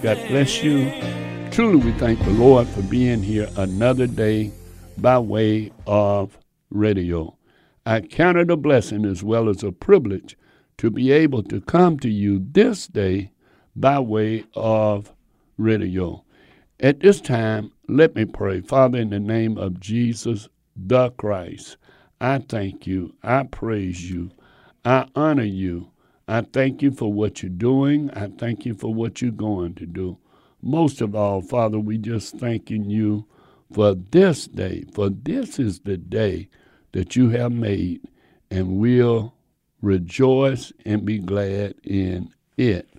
God bless you. Truly, we thank the Lord for being here another day by way of radio. I count it a blessing as well as a privilege to be able to come to you this day by way of radio. At this time, let me pray. Father, in the name of Jesus the Christ, I thank you. I praise you. I honor you. I thank you for what you're doing. I thank you for what you're going to do. Most of all, Father, we just thanking you for this day, for this is the day that you have made, and we'll rejoice and be glad in it.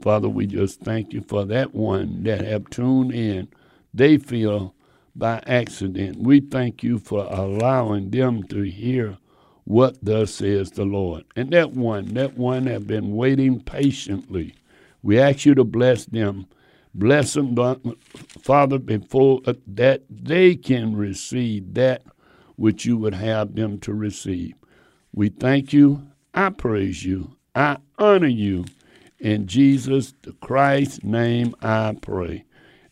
Father, we just thank you for that one that have tuned in. They feel by accident. We thank you for allowing them to hear what thus says the Lord. And that one, that one have been waiting patiently. We ask you to bless them. Bless them, Father, before uh, that they can receive that which you would have them to receive. We thank you. I praise you. I honor you. In Jesus the Christ's name I pray.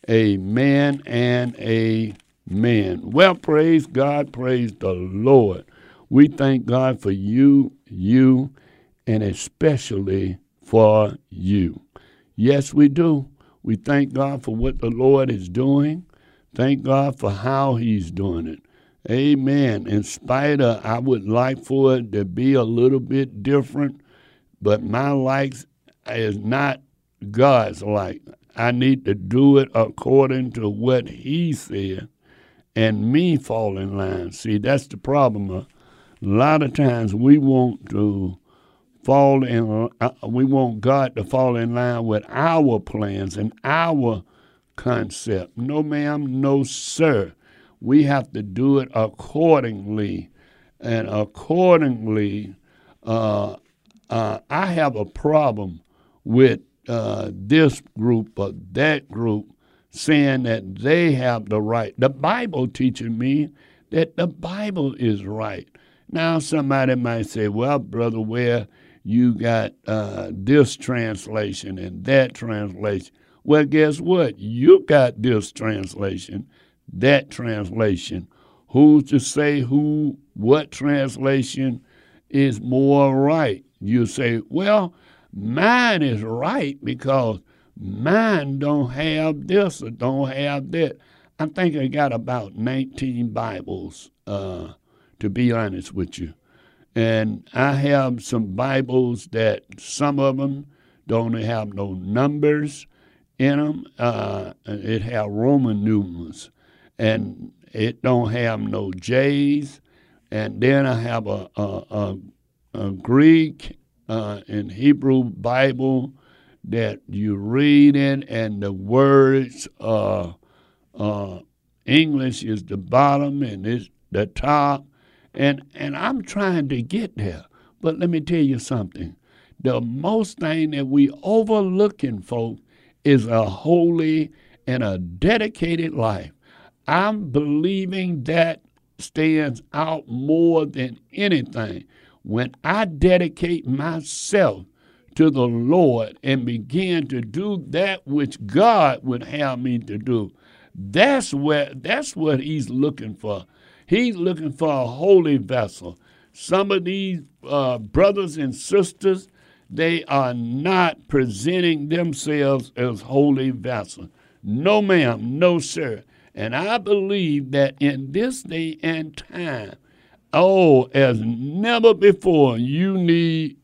Amen and amen. Well, praise God, praise the Lord. We thank God for you, you, and especially for you. Yes, we do. We thank God for what the Lord is doing. Thank God for how He's doing it. Amen. In spite of, I would like for it to be a little bit different, but my likes is not God's like. I need to do it according to what He said and me fall in line. See, that's the problem. Uh, A lot of times we want to fall in, uh, we want God to fall in line with our plans and our concept. No, ma'am, no, sir. We have to do it accordingly. And accordingly, uh, uh, I have a problem with uh, this group or that group saying that they have the right. The Bible teaches me that the Bible is right. Now, somebody might say, well, Brother Ware you got uh, this translation and that translation. Well, guess what? You got this translation, that translation. Who's to say who, what translation is more right? You say, well, mine is right because mine don't have this or don't have that. I think I got about 19 Bibles, uh, to be honest with you. And I have some Bibles that some of them don't have no numbers in them. Uh, it have Roman numerals, and it don't have no J's. And then I have a, a, a, a Greek uh, and Hebrew Bible that you read in, and the words uh, uh, English is the bottom and it's the top and and I'm trying to get there. But let me tell you something. The most thing that we overlooking, folks, is a holy and a dedicated life. I'm believing that stands out more than anything. When I dedicate myself to the Lord and begin to do that which God would have me to do, that's where that's what He's looking for. He's looking for a holy vessel. Some of these uh, brothers and sisters, they are not presenting themselves as holy vessels. No, ma'am, no, sir. And I believe that in this day and time, oh, as never before, you need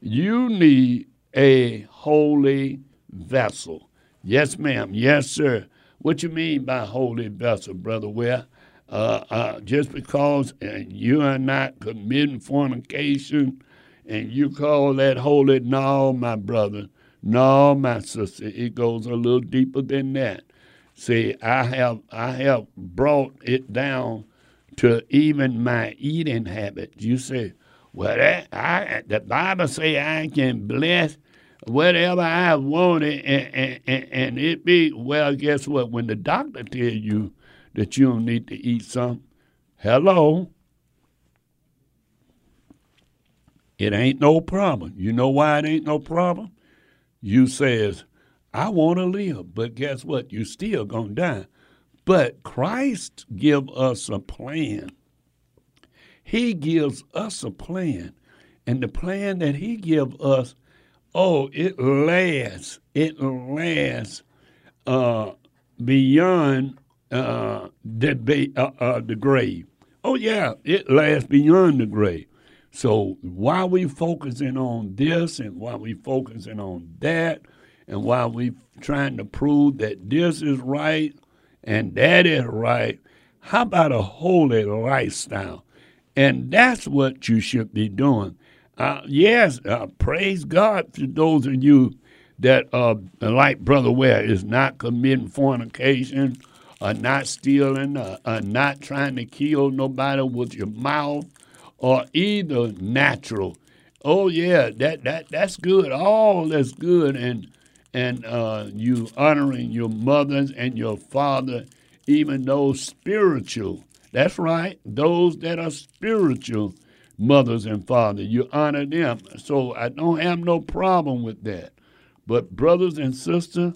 you need a holy vessel. Yes, ma'am. Yes, sir. What you mean by holy vessel, brother? Well, uh, uh, just because uh, you are not committing fornication and you call that holy, no, my brother, no, my sister. It goes a little deeper than that. See, I have I have brought it down to even my eating habits. You say, well, that, I, the Bible say I can bless whatever I wanted, and, and, and, and it be well. Guess what? When the doctor tell you that you don't need to eat some? hello, it ain't no problem. You know why it ain't no problem? You says, I want to live, but guess what? You still gonna die. But Christ give us a plan. He gives us a plan, and the plan that He give us, oh, it lasts. It lasts uh, beyond uh, the uh, uh, the grave. Oh yeah, it lasts beyond the grave. So while we focusing on this and while we focusing on that and while we trying to prove that this is right and that is right, how about a holy lifestyle? And that's what you should be doing. Uh, yes, uh, praise God for those of you that, uh, like Brother Ware, is not committing fornication, or not stealing, or, or not trying to kill nobody with your mouth, or either natural. Oh yeah, that that that's good. All that's good, and and uh, you honoring your mothers and your father, even those spiritual. That's right, those that are spiritual mothers and fathers, you honor them. So I don't have no problem with that. But brothers and sisters,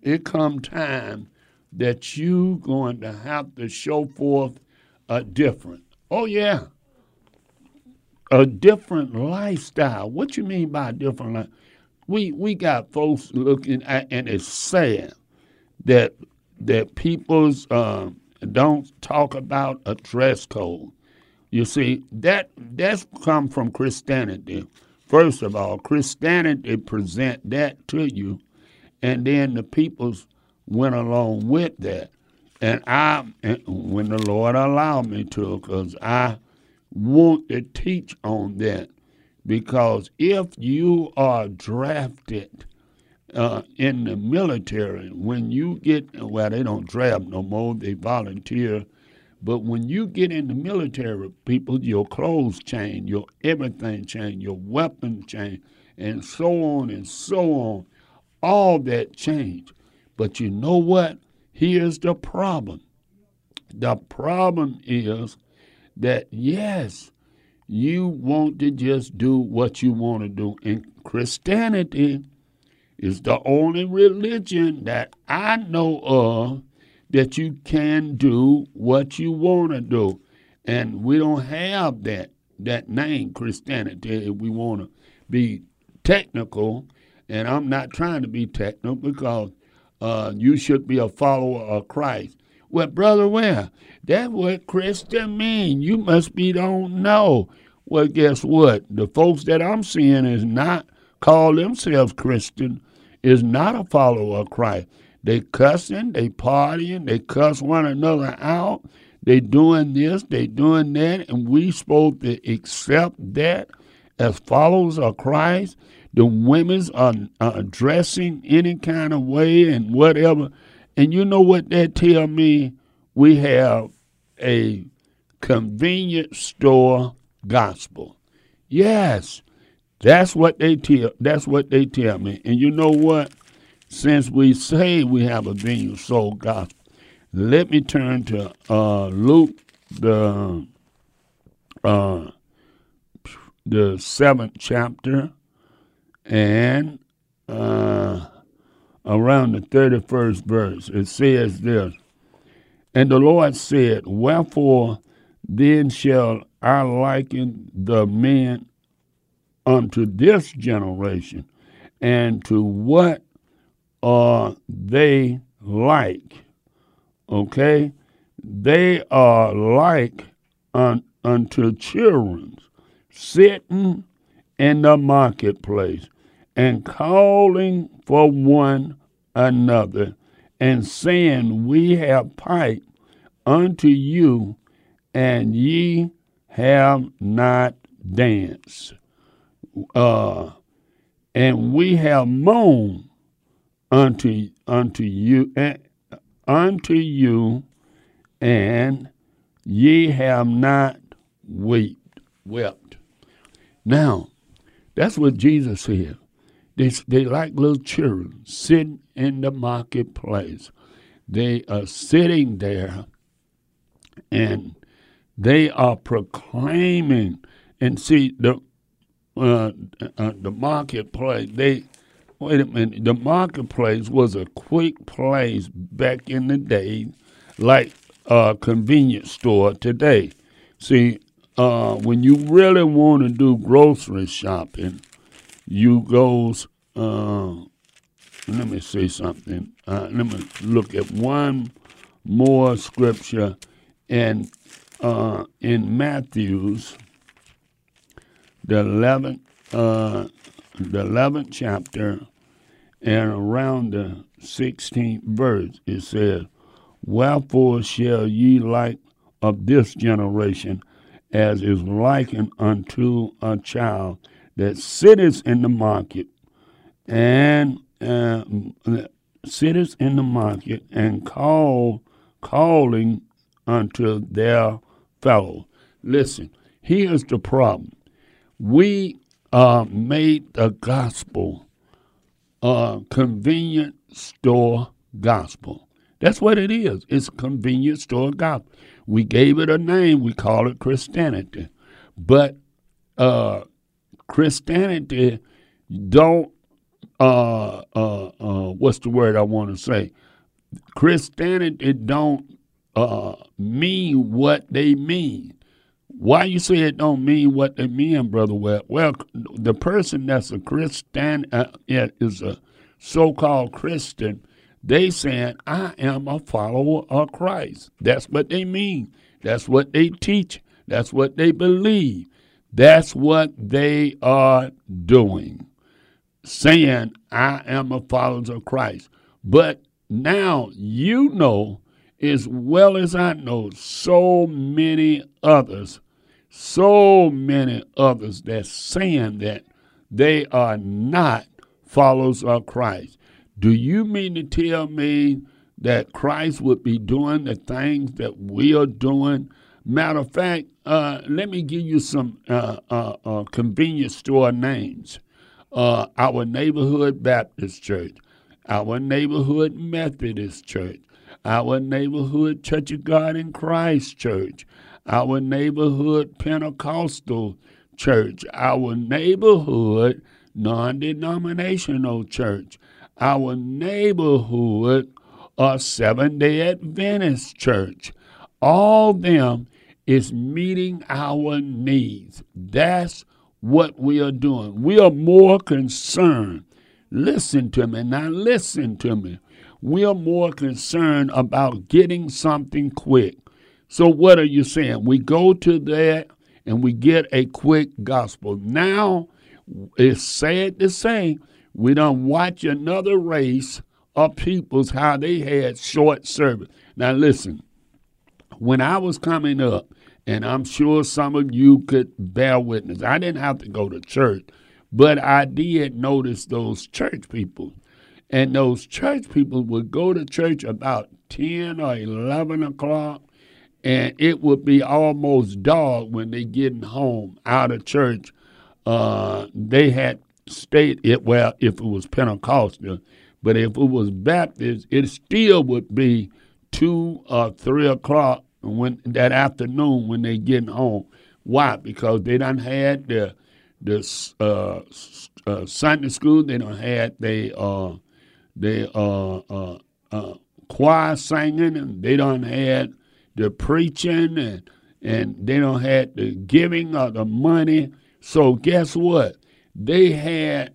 it come time that you going to have to show forth a different. Oh yeah, a different lifestyle. What you mean by different life? We we got folks looking at, and it's sad that that people's uh, don't talk about a dress code. You see that that's come from Christianity. First of all, Christianity present that to you, and then the peoples went along with that. And I, when the Lord allowed me to, because I want to teach on that because if you are drafted uh, in the military, when you get, well, they don't draft no more, they volunteer. But when you get in the military, people, your clothes change, your everything change, your weapons change, and so on and so on. All that change. But you know what? Here's the problem. The problem is that yes, you want to just do what you want to do. And Christianity is the only religion that I know of that you can do what you want to do. And we don't have that that name Christianity if we want to be technical. And I'm not trying to be technical because uh, you should be a follower of Christ. Well, brother, Ware? That's what Christian mean. You must be don't know. Well, guess what? The folks that I'm seeing is not call themselves Christian, is not a follower of Christ. They cussing, they partying, they cuss one another out. They doing this, they doing that, and we supposed to accept that as followers of Christ. The women's are, are dressing any kind of way and whatever. And you know what that tell me? We have a convenience store gospel. Yes, that's what they tell. That's what they tell me. And you know what? Since we say we have a vineyard soul gospel, let me turn to uh, Luke the uh, the seventh chapter and uh, around the thirty first verse. It says this, and the Lord said, "Wherefore then shall I liken the men unto this generation, and to what are they like? Okay? They are like un, unto children sitting in the marketplace and calling for one another and saying, We have piped unto you, and ye have not danced. Uh, and we have moaned unto unto you uh, unto you, and ye have not wept wept. Now, that's what Jesus said. They they like little children sitting in the marketplace. They are sitting there and they are proclaiming and see the uh, uh, the marketplace. They wait a minute. The marketplace was a quick place back in the day, like a convenience store today. See, uh, when you really want to do grocery shopping, you goes. Uh, let me say something. Uh, let me look at one more scripture, and uh, in Matthew's, the eleventh, uh, the eleventh chapter, and around the sixteenth verse, it says, "Wherefore shall ye like of this generation, as is likened unto a child that sitteth in the market, and uh, sitteth in the market, and call, calling unto their fellow." Listen, here's the problem we uh, made the gospel a convenient store gospel. That's what it is. It's a convenient store gospel. We gave it a name. We call it Christianity. But uh, Christianity don't, uh, uh, uh what's the word I want to say? Christianity don't uh, mean what they mean. Why you say it don't mean what they mean, brother? Well, well, the person that's a Christian uh, is a so-called Christian. They saying I am a follower of Christ. That's what they mean. That's what they teach. That's what they believe. That's what they are doing. Saying I am a follower of Christ. But now you know as well as I know so many others, so many others that saying that they are not followers of Christ. Do you mean to tell me that Christ would be doing the things that we are doing? Matter of fact, uh, let me give you some uh, uh, uh convenience store names. Uh, our neighborhood Baptist church, our neighborhood Methodist church, our neighborhood Church of God in Christ Church, our neighborhood Pentecostal church, our neighborhood non denominational church, our neighborhood a Seven day Adventist church. All them is meeting our needs. That's what we are doing. We are more concerned. Listen to me. Now, listen to me we're more concerned about getting something quick. So, what are you saying? We go to that and we get a quick gospel. Now, it's sad to say, we don't watch another race of peoples how they had short service. Now, listen, when I was coming up, and I'm sure some of you could bear witness, I didn't have to go to church, but I did notice those church people and those church people would go to church about 10 or 11 o'clock, and it would be almost dark when they getting home out of church. Uh, they had stayed it well if it was Pentecostal, but if it was Baptist, it still would be two or three o'clock when that afternoon when they getting home. Why? Because they done had the the uh, uh, Sunday school. They don't had they uh, they uh, uh, uh, choir singing, and they don't had the preaching, and and they don't had the giving of the money. So guess what? They had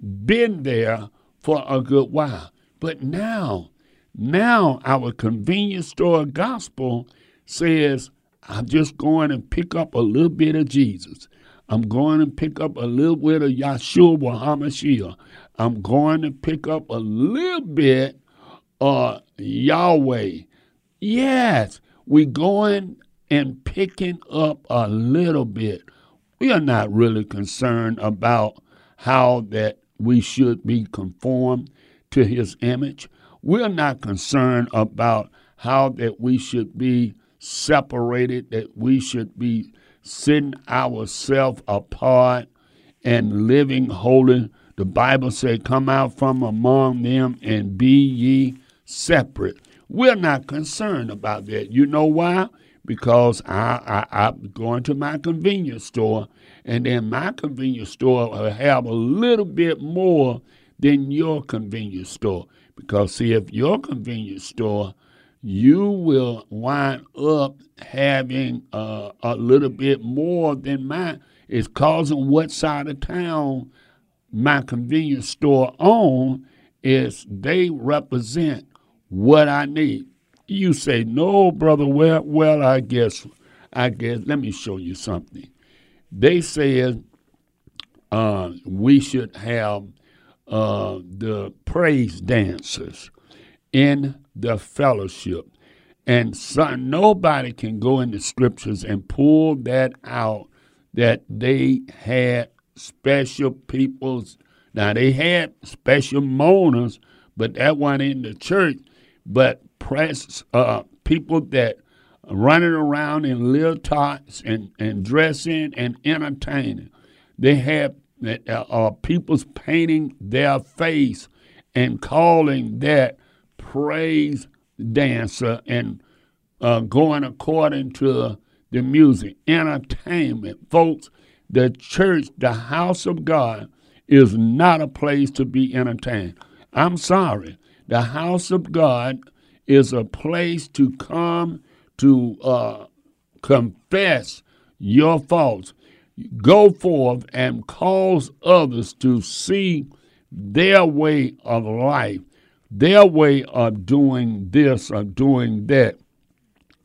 been there for a good while, but now Now, our convenience store gospel says, I'm just going to pick up a little bit of Jesus. I'm going to pick up a little bit of Yahshua HaMashiach. I'm going to pick up a little bit of Yahweh. Yes, we're going and picking up a little bit. We are not really concerned about how that we should be conformed to his image. We're not concerned about how that we should be separated, that we should be setting ourselves apart and living holy. The Bible says, Come out from among them and be ye separate. We're not concerned about that. You know why? Because I, I, I'm going to my convenience store, and then my convenience store will have a little bit more than your convenience store. Because, see, if your convenience store you will wind up having uh, a little bit more than mine. It's causing what side of town my convenience store on is they represent what I need. You say, no, brother, well, well, I guess, I guess, let me show you something. They said uh, we should have uh, the praise dancers in the fellowship. And so nobody can go in the scriptures and pull that out that they had special peoples. Now they had special mourners, but that one in the church. But press uh, people that running around in little tots and, and dressing and entertaining. They have uh, uh, people's painting their face and calling that praise dancer and uh, going according to the music, entertainment. Folks, the church, the house of God, is not a place to be entertained. I'm sorry. The house of God is a place to come to uh, confess your faults. Go forth and cause others to see their way of life their way of doing this or doing that.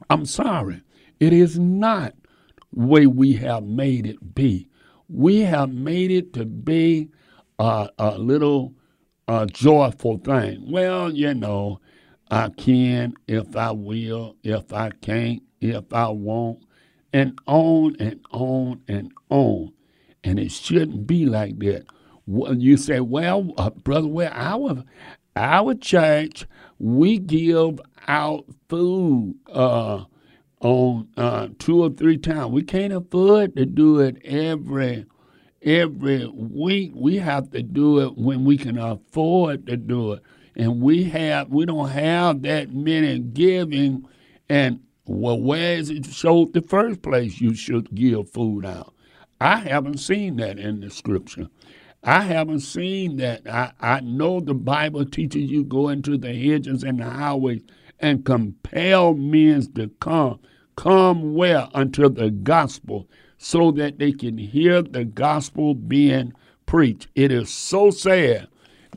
I'm sorry, it is not the way we have made it be. We have made it to be a, a little uh, joyful thing. Well, you know, I can if I will, if I can't, if I won't, and on and on and on. And it shouldn't be like that. You say, well, uh, brother, well, our our church, we give out food uh, on uh, two or three times. We can't afford to do it every every week. We have to do it when we can afford to do it, and we have we don't have that many giving. And well, where is it showed the first place you should give food out? I haven't seen that in the scripture. I haven't seen that. I, I know the Bible teaches you go into the hedges and the highways and compel men to come. Come where? Unto the gospel, so that they can hear the gospel being preached. It is so sad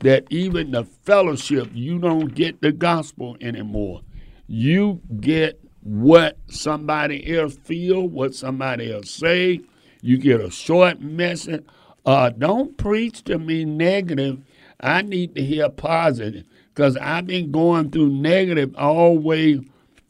that even the fellowship, you don't get the gospel anymore. You get what somebody else feel, what somebody else say. You get a short message uh, don't preach to me negative. I need to hear positive because I've been going through negative all the way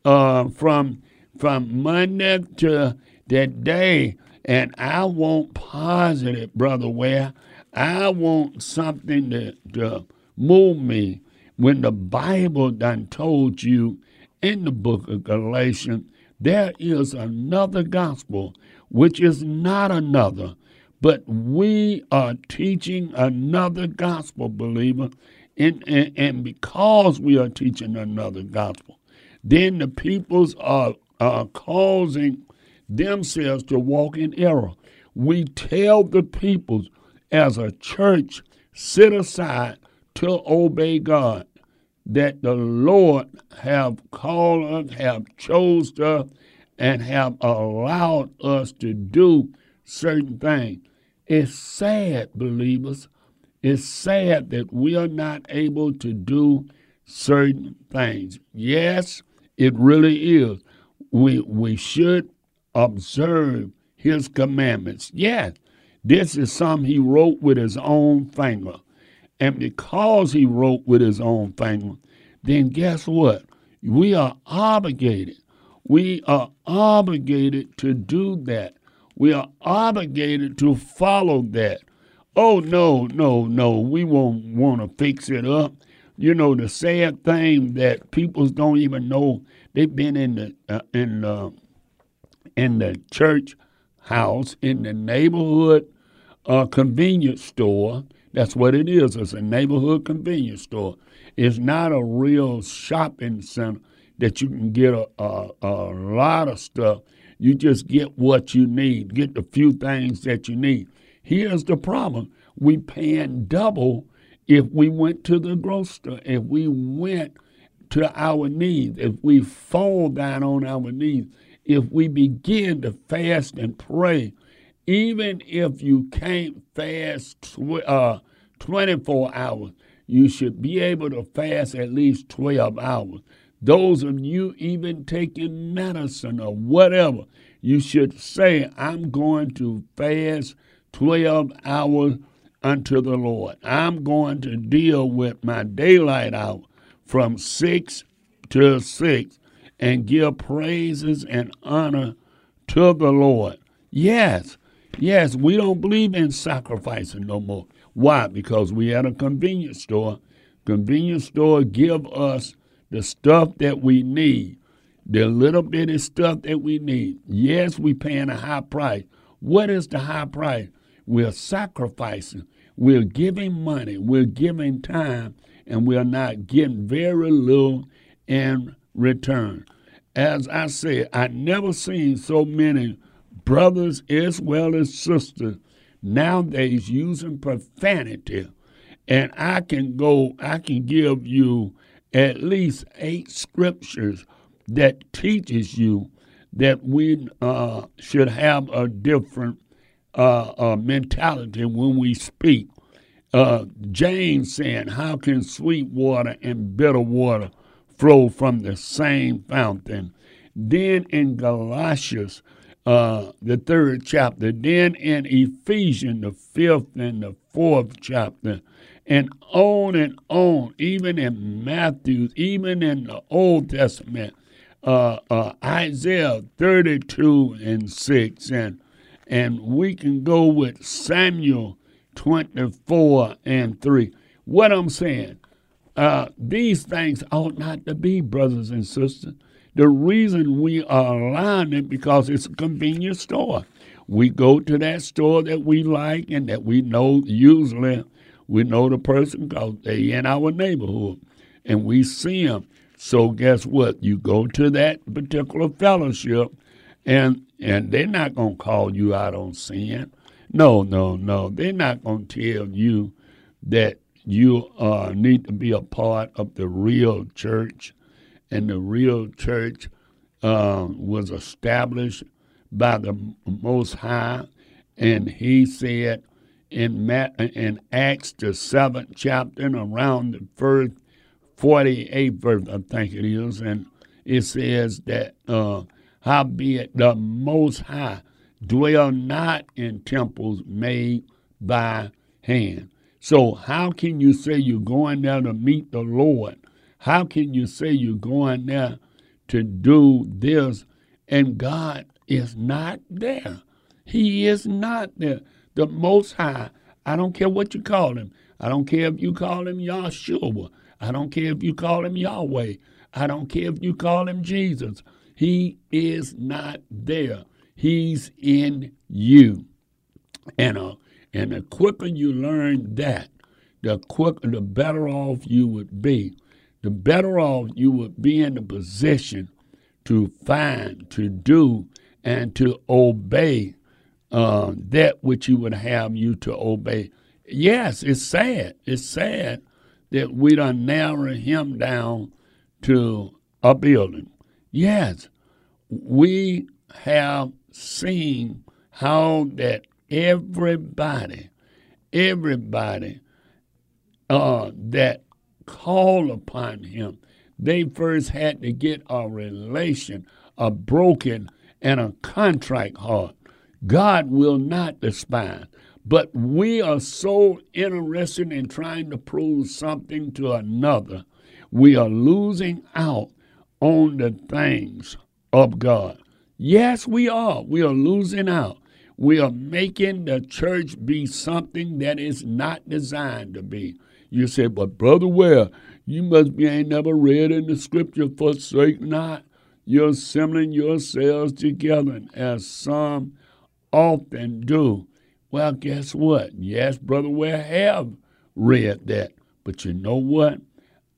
uh, from from Monday to that day, and I want positive, brother. Ware I want something to, to move me. When the Bible done told you in the book of Galatians, there is another gospel, which is not another but we are teaching another gospel, believer. And, and, and because we are teaching another gospel, then the peoples are, are causing themselves to walk in error. We tell the peoples as a church, sit aside to obey God, that the Lord have called us, have chose us, and have allowed us to do certain things. It's sad, believers. It's sad that we are not able to do certain things. Yes, it really is. We we should observe his commandments. Yes, this is something he wrote with his own finger. And because he wrote with his own finger, then guess what? We are obligated. We are obligated to do that. We are obligated to follow that. Oh, no, no, no. We won't want to fix it up. You know, the sad thing that people don't even know they've been in the uh, in the in the church house in the neighborhood uh, convenience store. That's what it is. It's a neighborhood convenience store. It's not a real shopping center that you can get a, a, a lot of stuff. You just get what you need, get the few things that you need. Here's the problem we paying double if we went to the grocery, store. if we went to our knees, if we fall down on our knees, if we begin to fast and pray, even if you can't fast tw- uh, 24 hours, you should be able to fast at least 12 hours. Those of you even taking medicine or whatever, you should say, I'm going to fast 12 hours unto the Lord. I'm going to deal with my daylight hour from 6 to 6 and give praises and honor to the Lord. Yes, yes, we don't believe in sacrificing no more. Why? Because we at a convenience store. Convenience store give us the stuff that we need, the little bitty stuff that we need. Yes, we paying a high price. What is the high price? We're sacrificing. We're giving money, we're giving time, and we're not getting very little in return. As I said, I never seen so many brothers as well as sisters nowadays using profanity. And I can go, I can give you at least eight scriptures that teaches you that we uh, should have a different uh, uh, mentality when we speak. Uh, James saying, How can sweet water and bitter water flow from the same fountain? Then in Galatians, uh, the third chapter, then in Ephesians, the fifth and the fourth chapter, and on and on, even in Matthew, even in the Old Testament, uh, uh, Isaiah 32 and 6, and and we can go with Samuel 24 and 3. What I'm saying, uh, these things ought not to be, brothers and sisters. The reason we are allowing it because it's a convenience store. We go to that store that we like and that we know usually we know the person because they in our neighborhood and we see them. So guess what? You go to that particular fellowship and and they're not to call you out on sin. No, no, no. They're not to tell you that you uh, need to be a part of the real church. And the real church uh, was established by the Most High. And he said in, in Acts, the seventh chapter, around the first 48th verse, I think it is, and it says that uh, Howbeit the Most High dwell not in temples made by hand. So, how can you say you're going there to meet the Lord? How can you say you're going there to do this and God is not there? He is not there. The Most High, I don't care what you call him. I don't care if you call him Yahshua. I don't care if you call him Yahweh. I don't care if you call him Jesus. He is not there. He's in you. And, uh, and the quicker you learn that, the quicker, the better off you would be. The better off you would be in the position to find, to do, and to obey uh, that which you would have you to obey. Yes, it's sad. It's sad that we done narrow him down to a building. Yes, we have seen how that everybody, everybody uh, that call upon him. They first had to get a relation, a broken and a contrite heart. God will not despise. But we are so interested in trying to prove something to another, we are losing out on the things of God. Yes, we are. We are losing out. We are making the church be something that is not designed to be. You say, but Brother Ware, you must be ain't never read in the scripture, forsake not your assembling yourselves together, as some often do. Well, guess what? Yes, Brother Ware have read that. But you know what?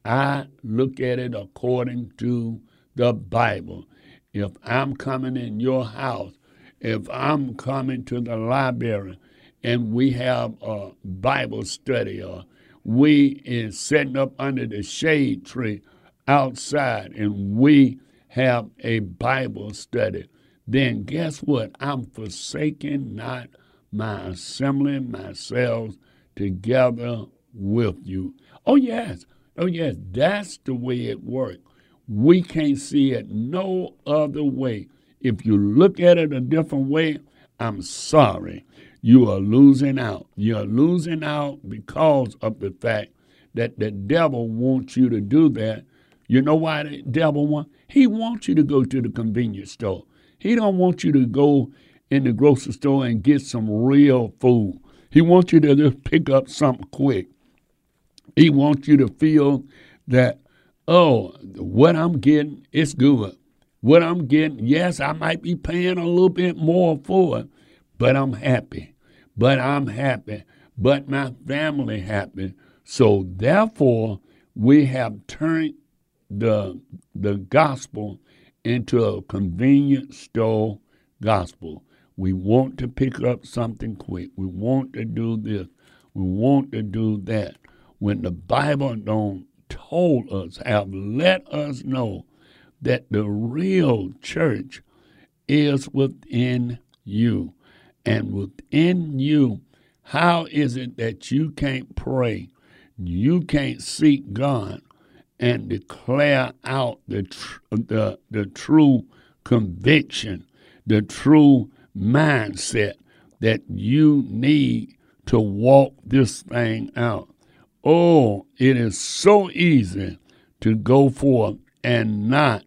I look at it according to the Bible. If I'm coming in your house, if I'm coming to the library and we have a Bible study or we is sitting up under the shade tree outside and we have a Bible study, then guess what? I'm forsaking not my assembling myself together with you. Oh, yes. Oh, yes. That's the way it works. We can't see it no other way. If you look at it a different way, I'm sorry. You are losing out. You're losing out because of the fact that the devil wants you to do that. You know why the devil wants? He wants you to go to the convenience store. He don't want you to go in the grocery store and get some real food. He wants you to just pick up something quick. He wants you to feel that, oh, what I'm getting is good. What I'm getting, yes, I might be paying a little bit more for it, but I'm happy. But I'm happy. But my family happy. So therefore, we have turned the the gospel into a convenience store gospel. We want to pick up something quick. We want to do this. We want to do that. When the Bible don't told us, have let us know that the real church is within you. And within you, how is it that you can't pray? You can't seek God and declare out the, tr- the, the true conviction, the true mindset that you need to walk this thing out. Oh, it is so easy to go forth and not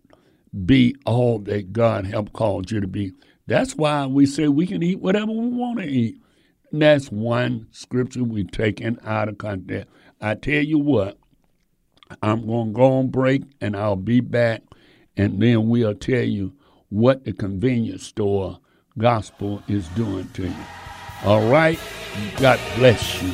be all that God has called you to be. That's why we say we can eat whatever we want to eat. And that's one scripture we've taken out of context. I tell you what, I'm going to go on break and I'll be back, and then we'll tell you what the convenience store gospel is doing to you. All right? God bless you.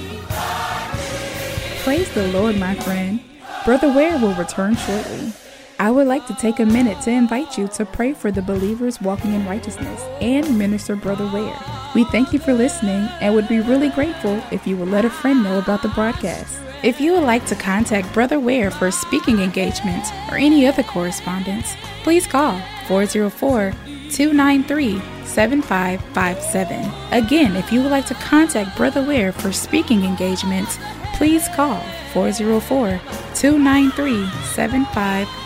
Praise the Lord, my friend. Brother Ware will return shortly. I would like to take a minute to invite you to pray for the believers walking in righteousness and minister Brother Ware. We thank you for listening and would be really grateful if you would let a friend know about the broadcast. If you would like to contact Brother Ware for a speaking engagements or any other correspondence, please call 404 293 7557. Again, if you would like to contact Brother Ware for speaking engagements, please call 404 293 7557.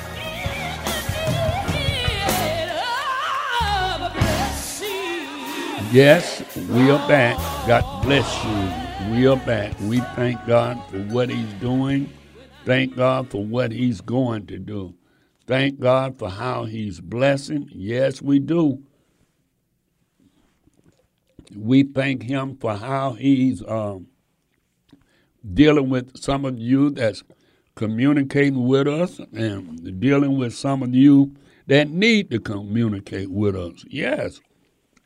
Yes, we are back. God bless you. We are back. We thank God for what He's doing. Thank God for what He's going to do. Thank God for how He's blessing. Yes, we do. We thank Him for how He's um, dealing with some of you that's communicating with us and dealing with some of you that need to communicate with us. Yes.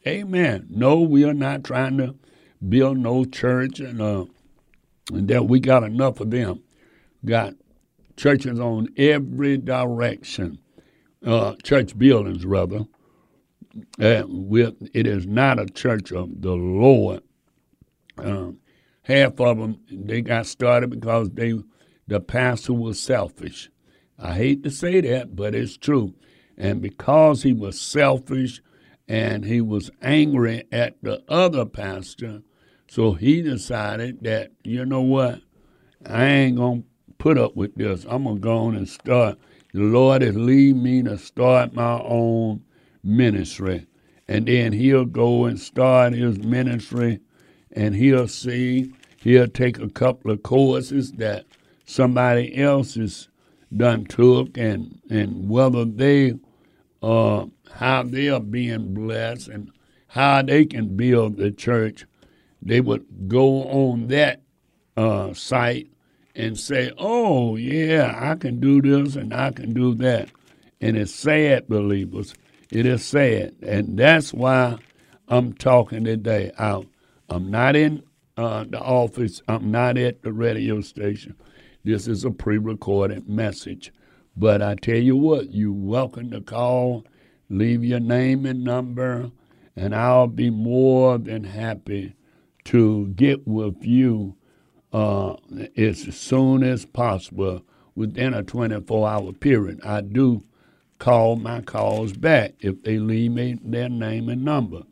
Amen. No, we are not trying to build no church and, uh, and that we got enough of them. Got churches on every direction. uh, church buildings, rather. Uh, it is not a church of the Lord. Um, half of them they got started because they the pastor was selfish. I hate to say that, but it's true. And because he was selfish and he was angry at the other pastor, so he decided that, you know what, I ain't going to put up with this. I'm going to go on and start. The Lord has lead me to start my own ministry. And then he'll go and start his ministry and he'll see, he'll take a couple of courses that somebody else has done took and, and whether they, uh, how they are being blessed and how they can build the church, they would go on that uh, site and say, oh, yeah, I can do this and I can do that. And it's sad, believers. It is sad. And that's why I'm talking today out. I'm not in uh, the office, I'm not at the radio station. This is a pre recorded message. But I tell you what, you're welcome to call, leave your name and number, and I'll be more than happy to get with you uh, as soon as possible within a 24 hour period. I do call my calls back if they leave me their name and number.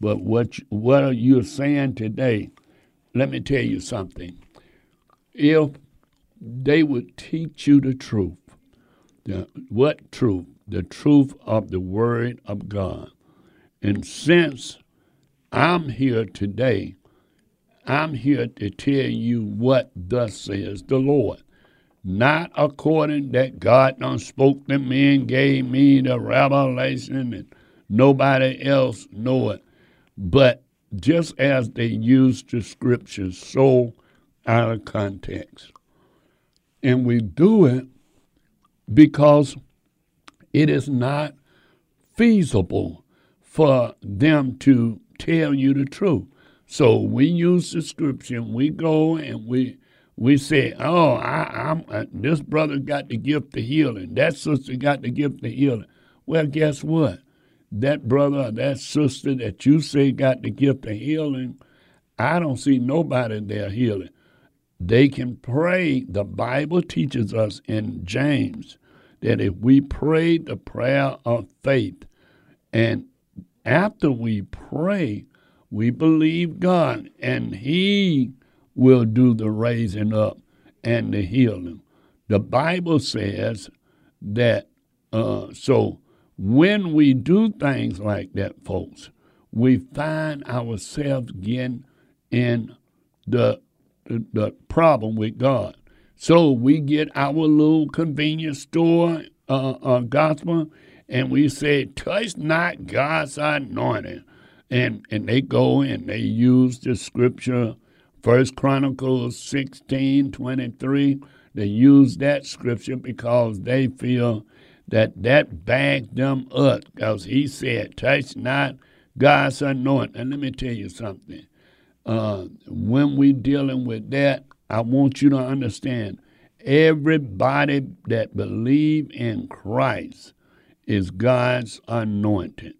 But what what are you're saying today, let me tell you something. If they would teach you the truth, the, what truth? The truth of the Word of God. And since I'm here today I'm here to tell you what thus says the Lord. Not according that God done spoke to me and gave me the revelation and nobody else know it. But just as they used the scriptures so out of context. And we do it because it is not feasible for them to tell you the truth. So we use the scripture. We go and we we say, "Oh, I, am uh, this brother got the gift of healing. That sister got the gift of healing." Well, guess what? That brother, that sister that you say got the gift of healing, I don't see nobody there healing. They can pray. The Bible teaches us in James that if we pray the prayer of faith, and after we pray, we believe God, and He will do the raising up and the healing. The Bible says that, uh, so when we do things like that, folks, we find ourselves getting in the, the problem with God. So we get our little convenience store uh, uh, gospel and we say, touch not God's anointing. And and they go and they use the scripture first chronicles 16 23 they use that scripture because they feel that that backed them up because he said touch not god's anointing. And let me tell you something. Uh, when we dealing with that i want you to understand everybody that believe in christ is god's anointed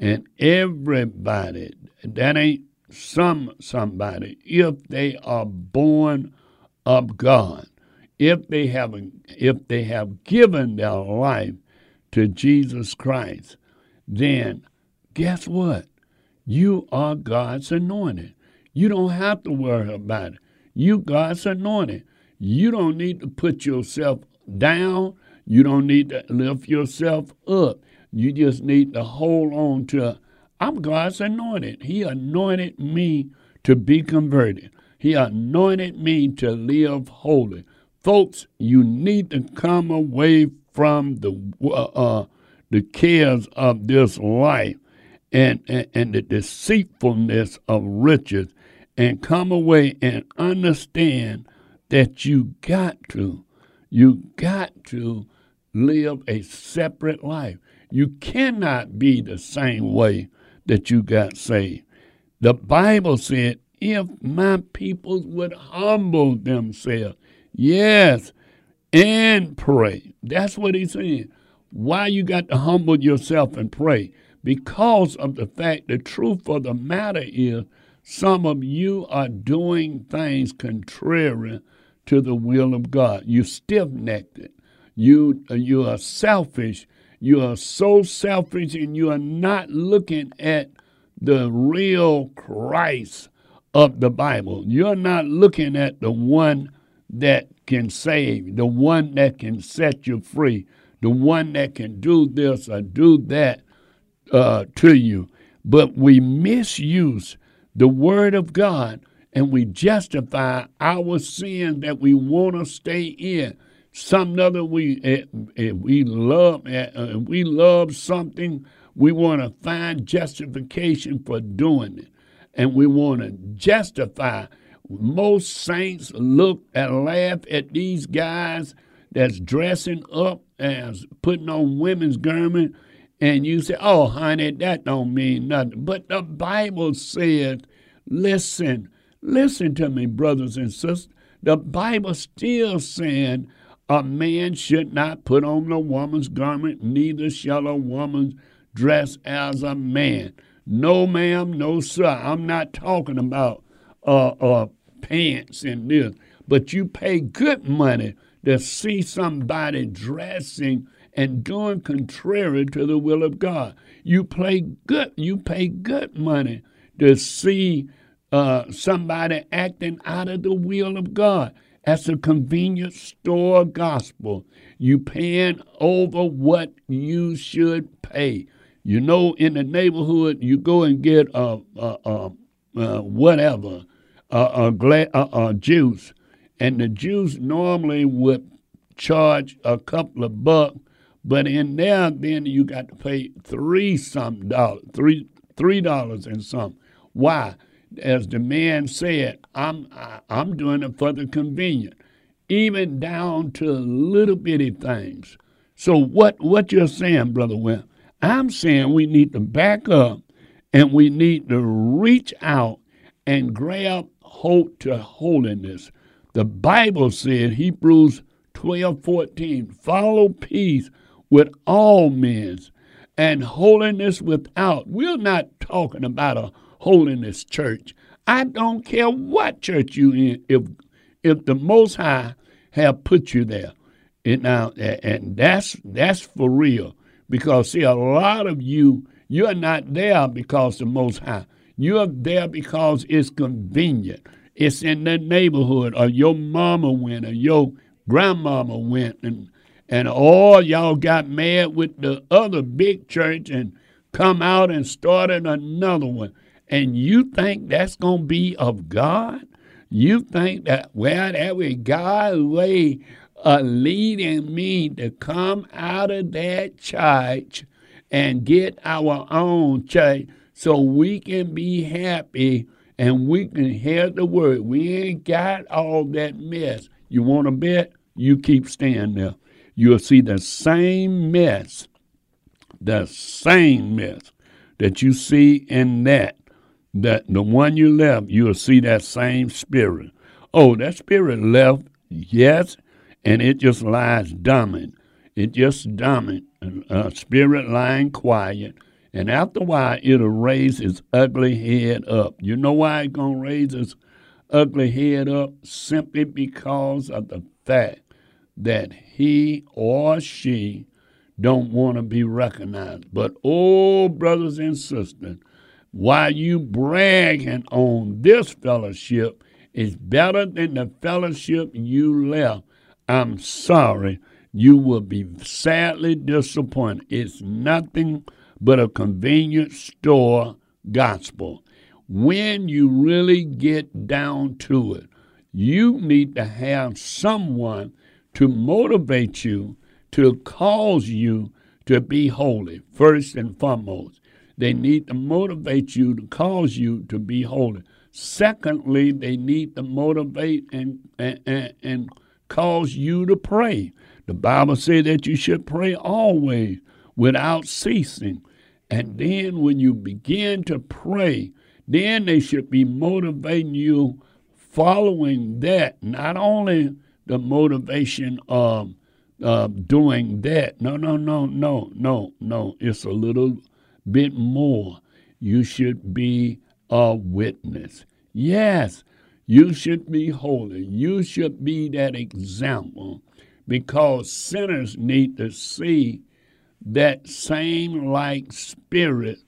and everybody, that ain't some somebody, if they are born of God, if they have if they have given their life to Jesus Christ, then guess what? You are God's anointed. You don't have to worry about it. You God's anointed. You don't need to put yourself down. You don't need to lift yourself up. You just need to hold on to, I'm God's anointed. He anointed me to be converted. He anointed me to live holy. Folks, you need to come away from the uh, uh, the cares of this life and, and, and the deceitfulness of riches and come away and understand that you got to, you got to live a separate life. You cannot be the same way that you got saved. The Bible said, if my people would humble themselves, yes, and pray. That's what he's saying. Why you got to humble yourself and pray? Because of the fact, the truth of the matter is, some of you are doing things contrary to the will of God. You stiff necked. You you are selfish. You are so selfish, and you are not looking at the real Christ of the Bible. You're not looking at the one that can save, the one that can set you free, the one that can do this or do that uh, to you. But we misuse the Word of God and we justify our sin that we want to stay in. Some other we if, if we love uh, we love something, we want to find justification for doing it, and we want to justify. Most saints look and laugh at these guys that's dressing up as putting on women's garment, and you say, "Oh, honey, that don't mean nothing." But the Bible said, "Listen." Listen to me, brothers and sisters. The Bible still saying a man should not put on a woman's garment, neither shall a woman dress as a man. No, ma'am, no, sir. I'm not talking about uh, uh, pants and this, but you pay good money to see somebody dressing and doing contrary to the will of God. You play good. You pay good money to see uh, somebody acting out of the will of God. That's a convenience store gospel. You paying over what you should pay. You know, in the neighborhood, you go and get a, a, a, a whatever, a, a, juice, and the juice normally would charge a couple of bucks, but in there, then you got to pay three some dollars, three three dollars and some. Why? as the man said, I'm I'm doing it for the convenient, even down to little bitty things. So what what you're saying, brother Will? I'm saying we need to back up and we need to reach out and grab hold to holiness. The Bible said, Hebrews 12 14, follow peace with all men and holiness without. We're not talking about a holiness church. I don't care what church you in. If if the Most High have put you there, and now and that's that's for real. Because see, a lot of you you're not there because the Most High. You're there because it's convenient. It's in the neighborhood, or your mama went, or your grandmama went, and and all y'all got mad with the other big church and come out and started another one and you think that's going to be of God? You think that, well, that was God way uh, leading me to come out of that church and get our own church so we can be happy and we can hear the word. We ain't got all that mess. You want to bet? You keep staying there. You'll see the same mess, the same mess that you see in that that the one you left, you'll see that same spirit. Oh, that spirit left, yes, and it just lies dormant. It just dormant, a spirit lying quiet. And after a while, it'll raise its ugly head up. You know why it's going to raise its ugly head up? Simply because of the fact that he or she don't want to be recognized. But, oh, brothers and sisters, while you bragging on this fellowship is better than the fellowship you left, I'm sorry, you will be sadly disappointed. It's nothing but a convenience store gospel. When you really get down to it, you need to have someone to motivate you, to cause you to be holy, first and foremost. They need to motivate you to cause you to be holy. Secondly, they need to motivate and, and, and cause you to pray. The Bible says that you should pray always without ceasing. And then when you begin to pray, then they should be motivating you following that, not only the motivation of uh, doing that. No, no, no, no, no, no. It's a little bit more. You should be a witness. Yes, you should be holy. You should be that example because sinners need to see that same like spirit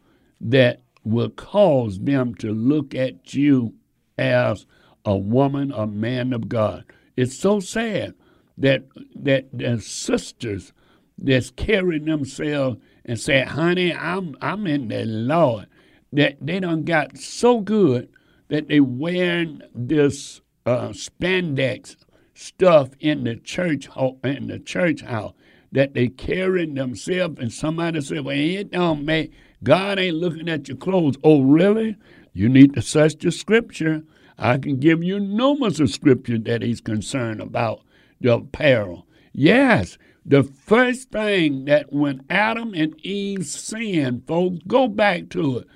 that will cause them to look at you as a woman, a man of God. It's so sad that that the sisters that's carrying themselves and say, honey, I'm I'm in the Lord. That they done got so good that they wearing this uh, spandex stuff in the church in the church house that they carrying themselves and somebody said, Well, it don't make God ain't looking at your clothes. Oh, really? You need to search the scripture. I can give you numerous of scripture that he's concerned about the apparel. Yes, the first thing that when Adam and Eve sinned, folks, go back to it,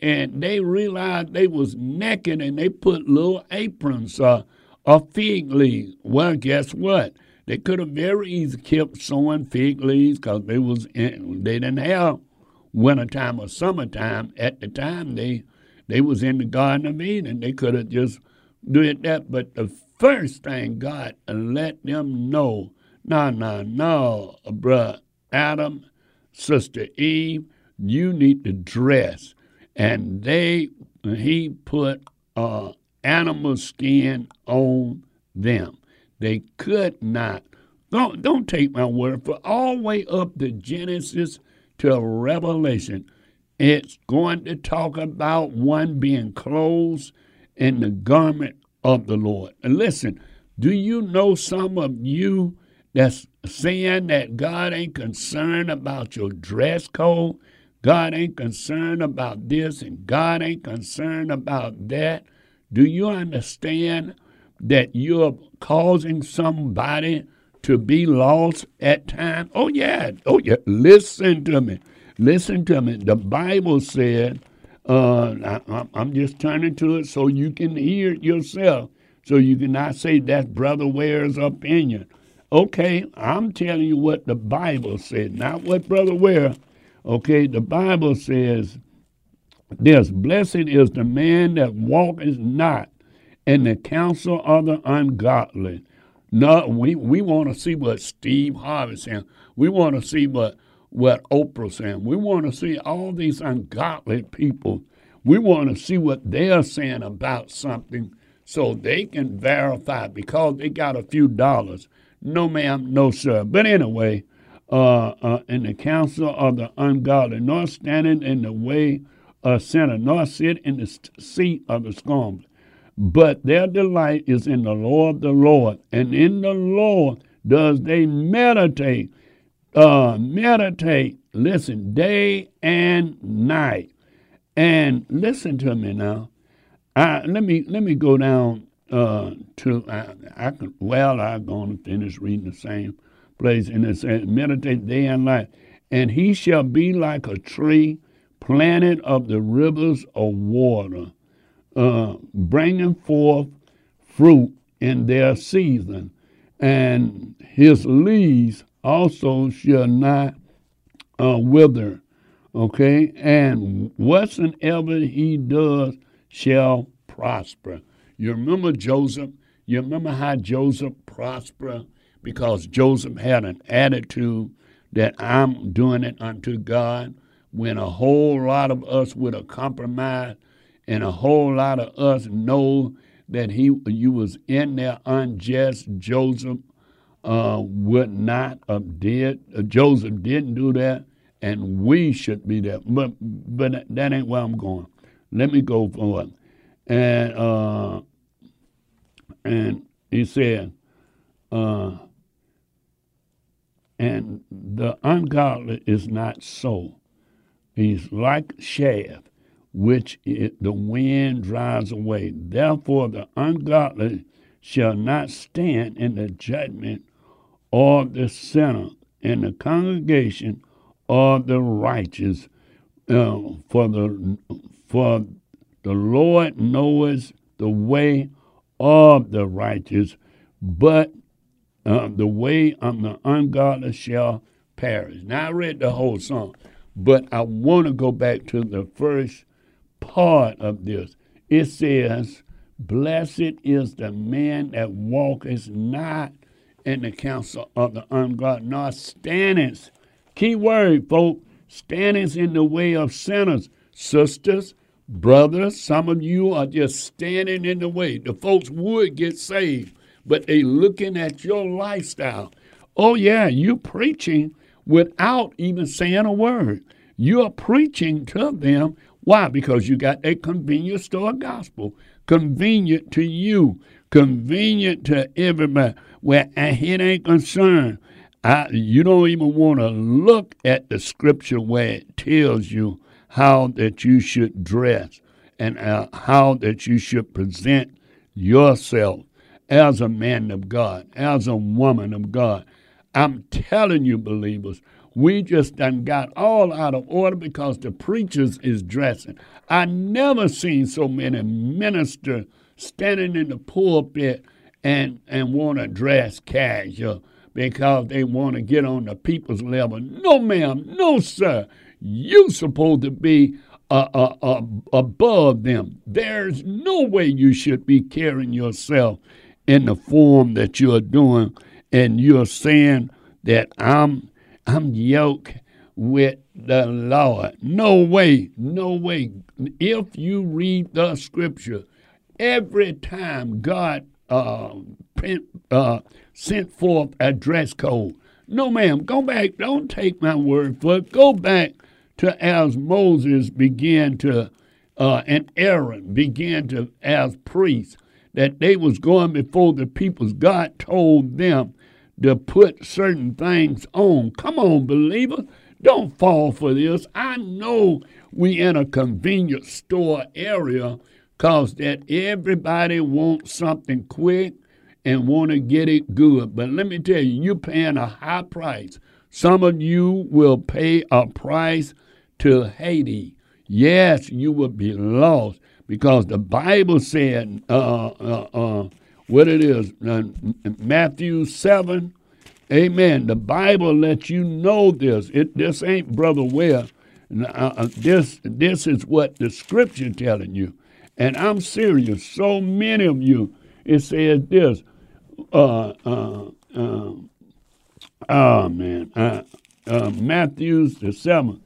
and they realized they was naked and they put little aprons uh, of fig leaves. Well, guess what? They could have very easily kept sewing fig leaves because they was they didn't have wintertime or summertime. At the time they they was in the Garden of Eden. They could have just did that. But the first thing God let them know, no, no, no, bruh, Adam, Sister Eve, you need to dress. And they he put uh, animal skin on them. They could not. Don't, don't take my word for all the way up to Genesis to Revelation. It's going to talk about one being clothed in the garment of the Lord. And listen, do you know some of you that's saying that God ain't concerned about your dress code? God ain't concerned about this and God ain't concerned about that. Do you understand that you're causing somebody to be lost at times? Oh, yeah. Oh, yeah. Listen to me. Listen to me. The Bible said, uh, I, am just turning to it so you can hear it yourself, so you cannot say that's Brother Ware's opinion. Okay, I'm telling you what the Bible said, not what Brother Ware. Okay, the Bible says this Blessed is the man that walketh not in the counsel of the ungodly. No, we, we want to see what Steve Harvey said. We want to see what, what Oprah's saying. We want to see all these ungodly people. We want to see what they're saying about something so they can verify because they got a few dollars. No, ma'am, no, sir. But anyway, uh, uh, in the counsel of the ungodly, nor standing in the way of sinner, nor sit in the seat of the scornful but their delight is in the law of the Lord, and in the Lord does they meditate, uh, meditate, listen, day and night. And listen to me now. I, let me let me go down uh, to I, I can well I'm going to finish reading the same place and it says meditate day and night, and he shall be like a tree planted of the rivers of water uh, bringing forth fruit in their season, and his leaves also shall not uh, wither. Okay, and whatsoever he does shall prosper. You remember Joseph? You remember how Joseph prospered? Because Joseph had an attitude that I'm doing it unto God, when a whole lot of us would have compromised and a whole lot of us know that he you was in there unjust. Joseph uh, would not have did. Uh, Joseph didn't do that, and we should be there. But but that ain't where I'm going. Let me go forward. And uh, and he said, uh, and the ungodly is not so. He's like chaff which it, the wind drives away. Therefore, the ungodly shall not stand in the judgment of the sinner in the congregation of the righteous. Uh, for the for the Lord knows the way of the righteous, but uh, the way of the ungodly shall perish. Now, I read the whole song, but I want to go back to the first part of this. It says, Blessed is the man that walketh not in the counsel of the ungodly, nor standeth. Key word, folks, standeth in the way of sinners. Sisters, brothers, some of you are just standing in the way. The folks would get saved, but they looking at your lifestyle. Oh yeah, you preaching without even saying a word. You're preaching to them. Why? Because you got a convenience store gospel convenient to you, convenient to everybody, where it ain't concerned. I, you don't even want to look at the scripture where it tells you how that you should dress and uh, how that you should present yourself as a man of God, as a woman of God. I'm telling you, believers, we just done got all out of order because the preachers is dressing. I never seen so many ministers standing in the pulpit and and want to dress casual because they want to get on the people's level. No, ma'am, no, sir. You supposed to be uh, uh, uh, above them. There's no way you should be carrying yourself in the form that you're doing, and you're saying that I'm I'm yoked with the Lord. No way, no way. If you read the scripture, every time God uh, uh, sent forth a dress code, no, ma'am, go back. Don't take my word for it. Go back to as Moses began to, uh, and Aaron began to, as priests, that they was going before the peoples. God told them to put certain things on. Come on, believer. Don't fall for this. I know we in a convenience store area cause that everybody wants something quick and want to get it good. But let me tell you, you're paying a high price. Some of you will pay a price to Haiti. Yes, you will be lost because the Bible said, uh, uh, uh, what it is, uh, Matthew 7. Amen. The Bible lets you know this. It, this ain't Brother Ware. Uh, uh, this, this is what the Scripture telling you. And I'm serious. So many of you, it says this. Uh, uh, uh, oh, man. Uh, uh, Matthew's the 7th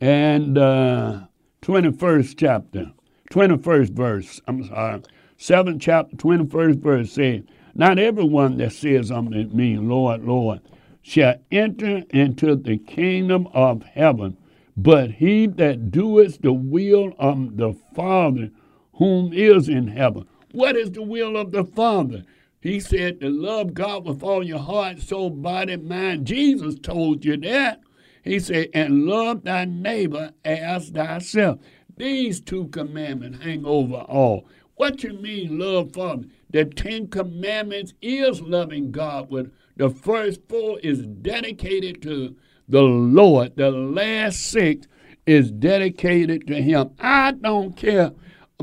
and uh, 21st chapter, 21st verse. I'm sorry. 7th chapter, 21st verse says, Not everyone that says unto me, Lord, Lord, shall enter into the kingdom of heaven, but he that doeth the will of the Father whom is in heaven. What is the will of the Father? He said to love God with all your heart, soul, body, mind. Jesus told you that. He said, and love thy neighbor as thyself. These two commandments hang over all. What you mean, love Father? The Ten Commandments is loving God with the first four is dedicated to the Lord. The last six is dedicated to Him. I don't care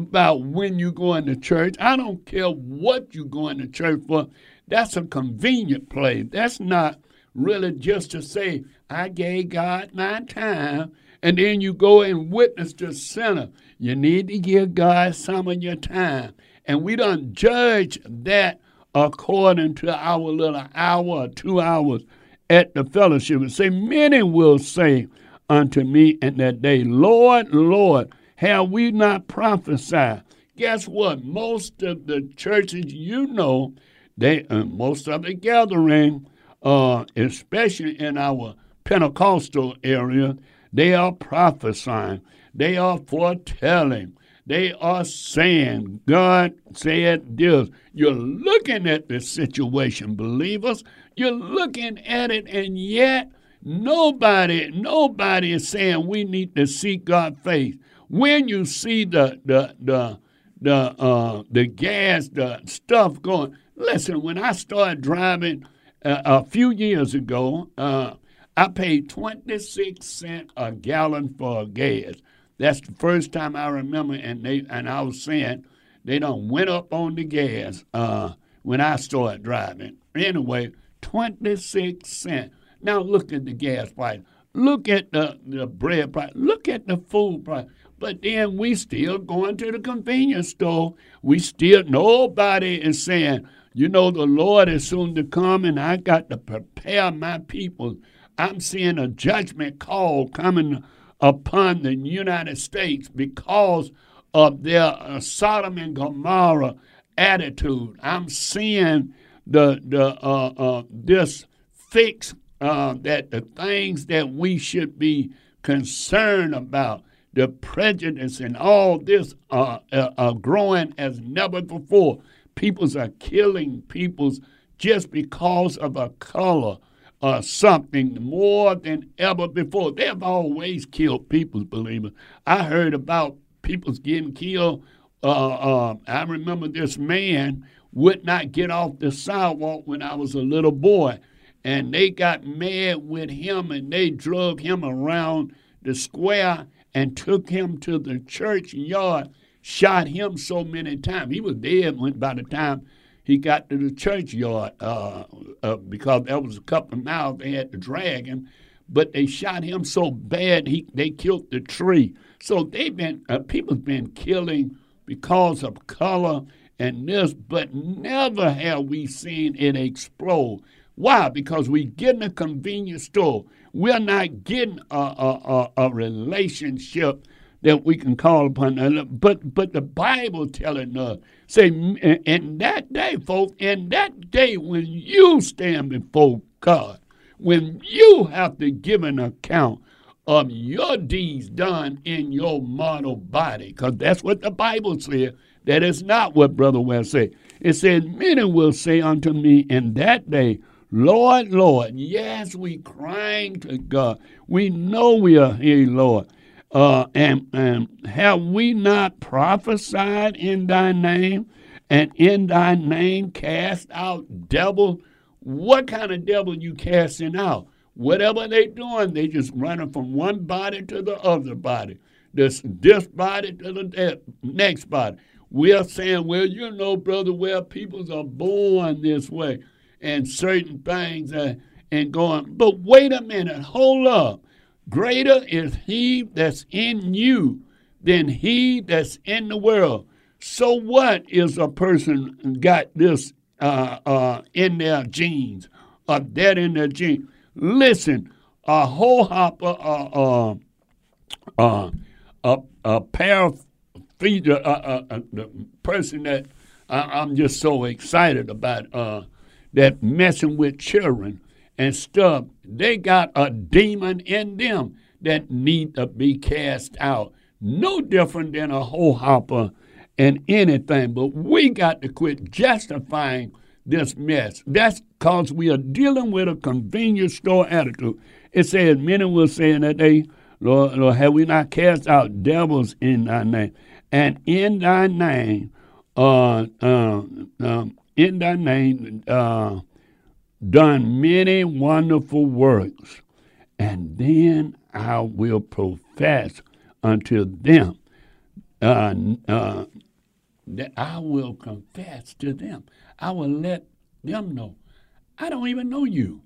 about when you're going to church. I don't care what you're going to church for. That's a convenient place. That's not really just to say, I gave God my time, and then you go and witness to sinner. You need to give God some of your time. And we don't judge that according to our little hour or two hours at the fellowship. And say, Many will say unto me in that day, Lord, Lord, have we not prophesied? Guess what? Most of the churches you know, they uh, most of the gathering, uh, especially in our Pentecostal area, they are prophesying. They are foretelling. They are saying, God said this. You're looking at the situation, believers. You're looking at it, and yet nobody, nobody is saying we need to seek God's face when you see the the the the uh, the gas, the stuff going. Listen, when I started driving uh, a few years ago, uh, I paid twenty six cent a gallon for gas. That's the first time I remember, and they and I was saying they don't went up on the gas uh, when I started driving. Anyway, 26 cents. Now look at the gas price. Look at the, the bread price. Look at the food price. But then we still going to the convenience store. We still, nobody is saying, you know, the Lord is soon to come and I got to prepare my people. I'm seeing a judgment call coming upon the United States because of their uh, Sodom and Gomorrah attitude. I'm seeing the the uh, uh, this fix uh, that the things that we should be concerned about the prejudice and all this are, uh, are growing as never before. Peoples are killing peoples just because of a color or something more than ever before. They have always killed peoples, believers. I heard about people's getting killed. Uh, uh, I remember this man would not get off the sidewalk when I was a little boy, and they got mad with him and they drug him around the square and took him to the church yard, shot him so many times. He was dead when, by the time he got to the churchyard uh, uh, because there was a couple of miles they had to drag him. But they shot him so bad he they killed the tree. So they've been uh, people's been killing because of color and this, but never have we seen it explode. Why? Because we get in a convenience store we're not getting a, a, a, a relationship that we can call upon. But but the Bible telling us, say, in that day, folks, in that day when you stand before God, when you have to give an account of your deeds done in your mortal body, because that's what the Bible says. That is not what Brother Ware said. It says, Many will say unto me in that day, Lord, Lord. Yes, we crying to God. We know we are here, Lord. Uh, and, and have we not prophesied in thy name and in thy name cast out devil? What kind of devil you casting out? Whatever they doing, they just running from one body to the other body. This this body to the next body. We're saying, well, you know, brother, well, peoples are born this way and certain things uh, and going, but wait a minute, hold up. Greater is he that's in you than he that's in the world. So what is a person got this uh, uh, in their genes or that in their genes? Listen, a whole hopper, uh, uh, uh, a, a uh, uh, uh, the person that I, am just so excited about, uh, that messing with children and stuff, they got a demon in them that need to be cast out. No different than a hoe hopper and anything, but we got to quit justifying this mess. That's because we are dealing with a convenience store attitude. It says, Many will say in that day, Lord, Lord, have we not cast out devils in thy name? And in thy name, uh, uh, um, in thy name uh, done many wonderful works, and then I will profess unto them uh, uh, that I will confess to them. I will let them know. I don't even know you.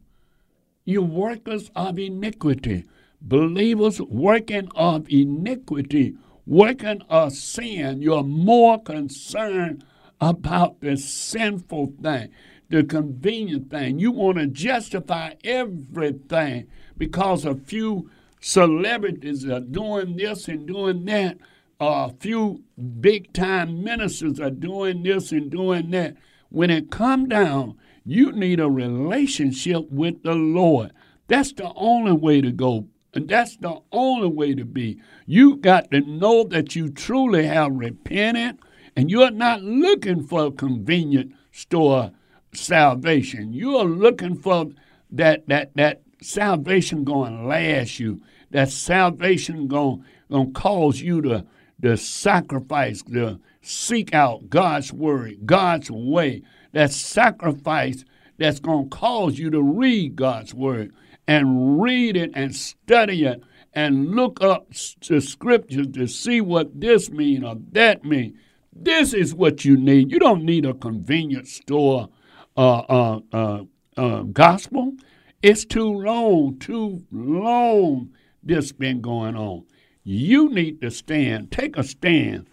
You workers of iniquity, believers working of iniquity, working of sin. You're more concerned about this sinful thing, the convenient thing. You want to justify everything because a few celebrities are doing this and doing that. A few big time ministers are doing this and doing that. When it come down, you need a relationship with the Lord. That's the only way to go. And that's the only way to be. You got to know that you truly have repented and you're not looking for a convenient store salvation. You're looking for that that that salvation going to last you. That salvation going to cause you to to sacrifice, to seek out God's word, God's way. That sacrifice that's going to cause you to read God's word and read it and study it and look up the scriptures to see what this mean or that mean. This is what you need. You don't need a convenience store uh, uh, uh, uh, gospel. It's too long, too long this been going on. You need to stand, take a stand,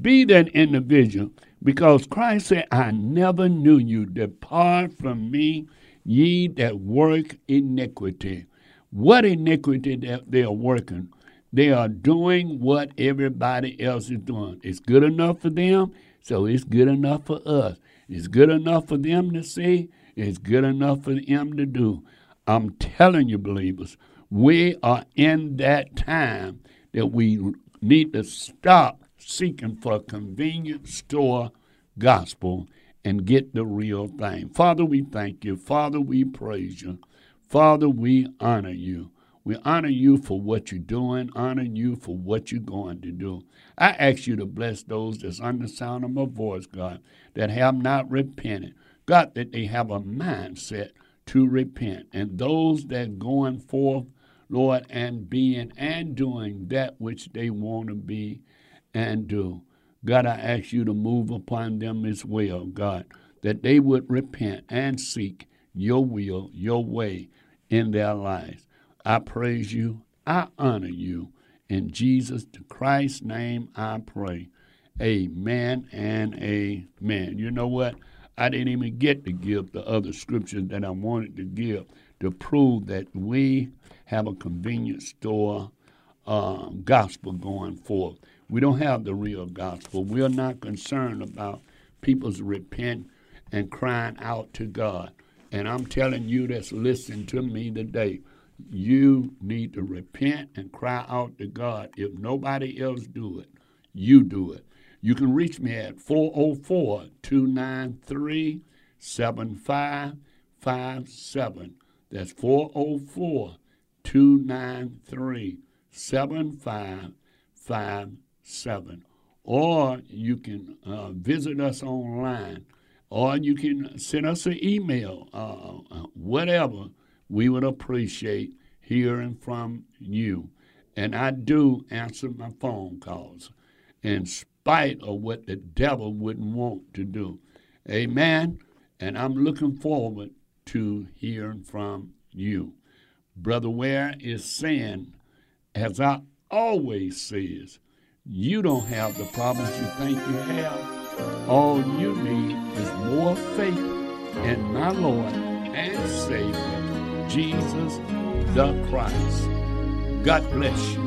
be that individual because Christ said, I never knew you. Depart from me, ye that work iniquity. What iniquity that they are working? They are doing what everybody else is doing. It's good enough for them, so it's good enough for us. It's good enough for them to see, it's good enough for them to do. I'm telling you, believers, we are in that time that we need to stop seeking for a convenience store gospel and get the real thing. Father, we thank you. Father, we praise you. Father, we honor you. We honor you for what you're doing, honor you for what you're going to do. I ask you to bless those that's under the sound of my voice, God, that have not repented. God, that they have a mindset to repent. And those that going forth, Lord, and being and doing that which they want to be and do. God, I ask you to move upon them as well, God, that they would repent and seek your will, your way in their lives. I praise you. I honor you. In Jesus Christ's name I pray. Amen and amen. You know what? I didn't even get to give the other scriptures that I wanted to give to prove that we have a convenience store uh, gospel going forth. We don't have the real gospel. We're not concerned about people's repent and crying out to God. And I'm telling you that's listening to me today, you need to repent and cry out to God. If nobody else do it, you do it. You can reach me at 404 293 7557. That's 404 293 7557. Or you can uh, visit us online, or you can send us an email, uh, uh, whatever. We would appreciate hearing from you. And I do answer my phone calls in spite of what the devil wouldn't want to do. Amen. And I'm looking forward to hearing from you. Brother Ware is saying, as I always says, you don't have the problems you think you have. All you need is more faith in my Lord and Savior, Jesus the Christ. God bless you.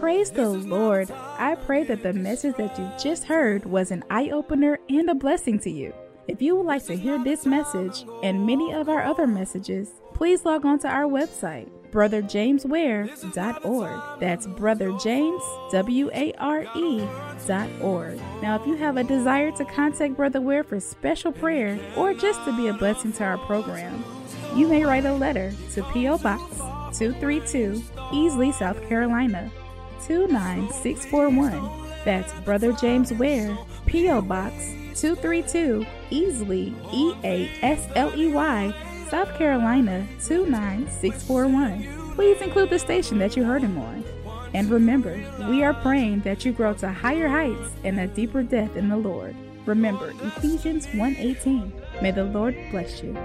Praise the Lord. I pray that the message that you just heard was an eye opener and a blessing to you. If you would like to hear this message and many of our other messages, please log on to our website brotherjamesware.org. That's Brother James, W A R E dot org. Now, if you have a desire to contact Brother Ware for special prayer or just to be a blessing to our program, you may write a letter to P.O. Box 232, Easley, South Carolina 29641. That's Brother James Ware, P.O. Box 232, Easley, E A S L E Y South Carolina 29641. Please include the station that you heard him on. And remember, we are praying that you grow to higher heights and a deeper depth in the Lord. Remember Ephesians 1:18. May the Lord bless you.